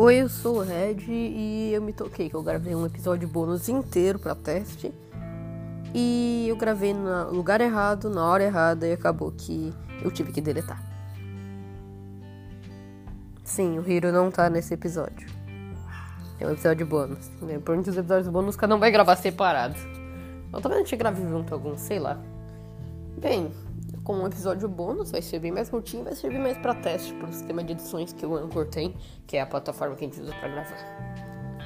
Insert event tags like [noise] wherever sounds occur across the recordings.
Oi, eu sou o Red e eu me toquei que eu gravei um episódio bônus inteiro pra teste. E eu gravei no lugar errado, na hora errada e acabou que eu tive que deletar. Sim, o Hiro não tá nesse episódio. É um episódio bônus. Por muitos episódios bônus cada um vai gravar separado. Ou talvez a gente grave junto alguns, sei lá. Bem, como um episódio bônus, vai ser bem mais curtinho, vai servir mais para teste pro sistema de edições que o Anchor tem, que é a plataforma que a gente usa para gravar.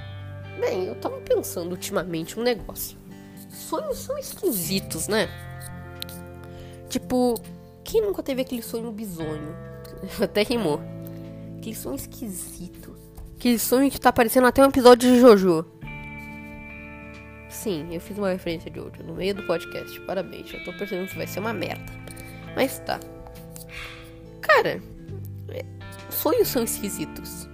Bem, eu tava pensando ultimamente um negócio. Sonhos são esquisitos, né? Tipo, quem nunca teve aquele sonho bizonho? [laughs] Até rimou. Aquele sonho esquisito. Aquele sonho que tá parecendo até um episódio de Jojo. Sim, eu fiz uma referência de Jojo no meio do podcast. Parabéns, já tô percebendo que vai ser uma merda. Mas tá. Cara, sonhos são esquisitos.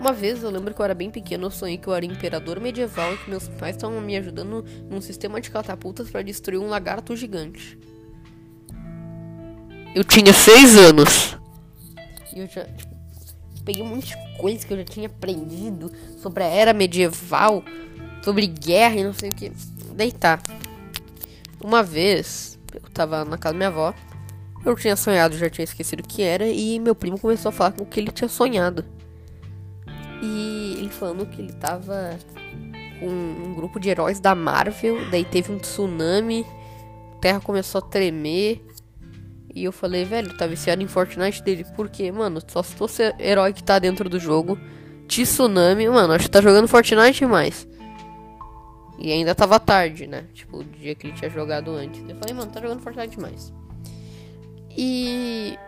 Uma vez eu lembro que eu era bem pequeno, eu sonhei que eu era imperador medieval e que meus pais estavam me ajudando num sistema de catapultas para destruir um lagarto gigante. Eu tinha seis anos. E eu já, tipo, peguei um monte de coisa que eu já tinha aprendido sobre a era medieval, sobre guerra e não sei o que. Daí tá. Uma vez, eu tava na casa da minha avó. Eu tinha sonhado, já tinha esquecido o que era, e meu primo começou a falar com o que ele tinha sonhado. E ele falando que ele tava com um grupo de heróis da Marvel, daí teve um tsunami, a terra começou a tremer. E eu falei, velho, tá viciado em Fortnite dele. Por quê? Mano, só se fosse herói que tá dentro do jogo. Tsunami, mano, acho que tá jogando Fortnite demais. E ainda tava tarde, né? Tipo, o dia que ele tinha jogado antes. Eu falei, mano, tá jogando Fortnite demais. E.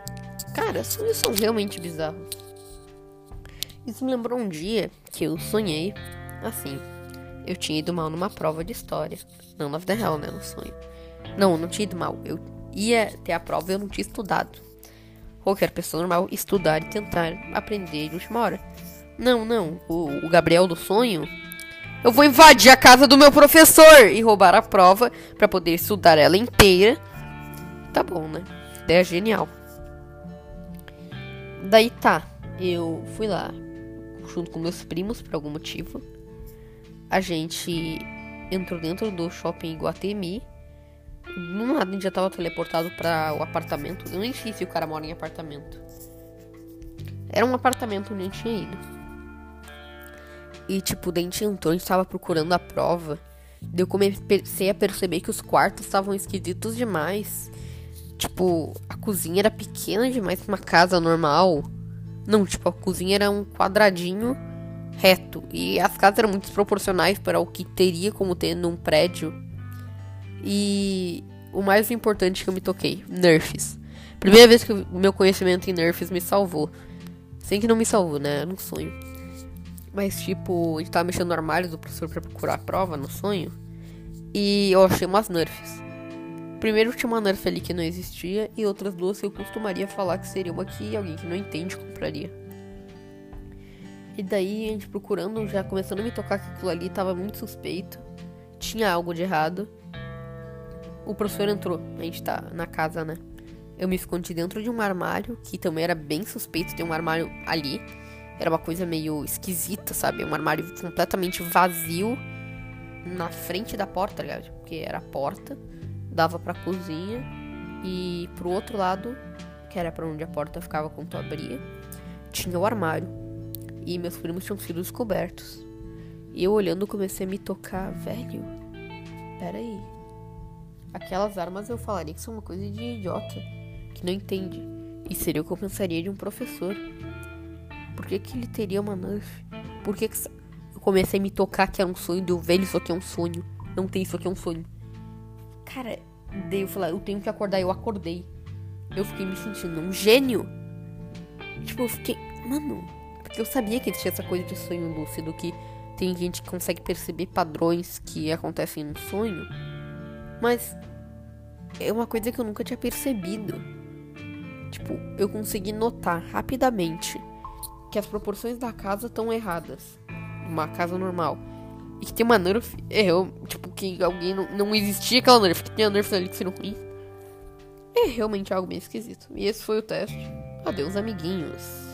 Cara, sonhos são realmente bizarros. Isso me lembrou um dia que eu sonhei assim. Eu tinha ido mal numa prova de história. Não na vida real, né? No sonho. Não, não tinha ido mal. Eu ia ter a prova e eu não tinha estudado. Qualquer pessoa normal estudar e tentar aprender de última hora. Não, não. O, o Gabriel do sonho. Eu vou invadir a casa do meu professor e roubar a prova para poder estudar ela inteira. Tá bom, né? Ideia genial. Daí tá. Eu fui lá junto com meus primos por algum motivo. A gente entrou dentro do shopping Guatemi. No nada a gente já tava teleportado para o apartamento. Eu nem sei se o cara mora em apartamento. Era um apartamento onde a gente tinha ido. E tipo, daí a gente entrou, a gente tava procurando a prova. Daí eu comecei a perceber que os quartos estavam esquisitos demais. Tipo, a cozinha era pequena demais pra uma casa normal. Não, tipo, a cozinha era um quadradinho reto. E as casas eram muito desproporcionais para o que teria como ter num prédio. E o mais importante que eu me toquei, nerfs. Primeira vez que o meu conhecimento em nerfs me salvou. Sem que não me salvou, né? Era um sonho. Mas, tipo, a gente tava mexendo no armário do professor pra procurar a prova no sonho. E eu achei umas nerfs. Primeiro tinha uma nerf ali que não existia. E outras duas que eu costumaria falar que seria uma que alguém que não entende compraria. E daí a gente procurando, já começando a me tocar que aquilo ali tava muito suspeito. Tinha algo de errado. O professor entrou. A gente tá na casa, né? Eu me escondi dentro de um armário, que também era bem suspeito ter um armário ali. Era uma coisa meio esquisita, sabe? Um armário completamente vazio na frente da porta, tá ligado? Porque era a porta, dava pra cozinha e pro outro lado, que era para onde a porta ficava quando tu abria, tinha o armário. E meus primos tinham sido descobertos. E eu olhando comecei a me tocar, velho. Pera aí. Aquelas armas eu falaria que são uma coisa de idiota, que não entende. E seria o que eu pensaria de um professor. Por que, que ele teria uma nerf? Por que, que eu comecei a me tocar que era um sonho? Deu, velho, isso aqui é um sonho. Não tem, isso aqui é um sonho. Cara, daí eu falei, eu tenho que acordar. Eu acordei. Eu fiquei me sentindo um gênio. Tipo, eu fiquei. Mano, porque eu sabia que existia essa coisa de sonho lúcido, que tem gente que consegue perceber padrões que acontecem no sonho. Mas é uma coisa que eu nunca tinha percebido. Tipo, eu consegui notar rapidamente que as proporções da casa estão erradas. Uma casa normal. E que tem uma nerf errou. Tipo, que alguém não, não existia aquela nerf. Que tinha nerf ali que foram ruins. É realmente algo bem esquisito. E esse foi o teste. Adeus, amiguinhos.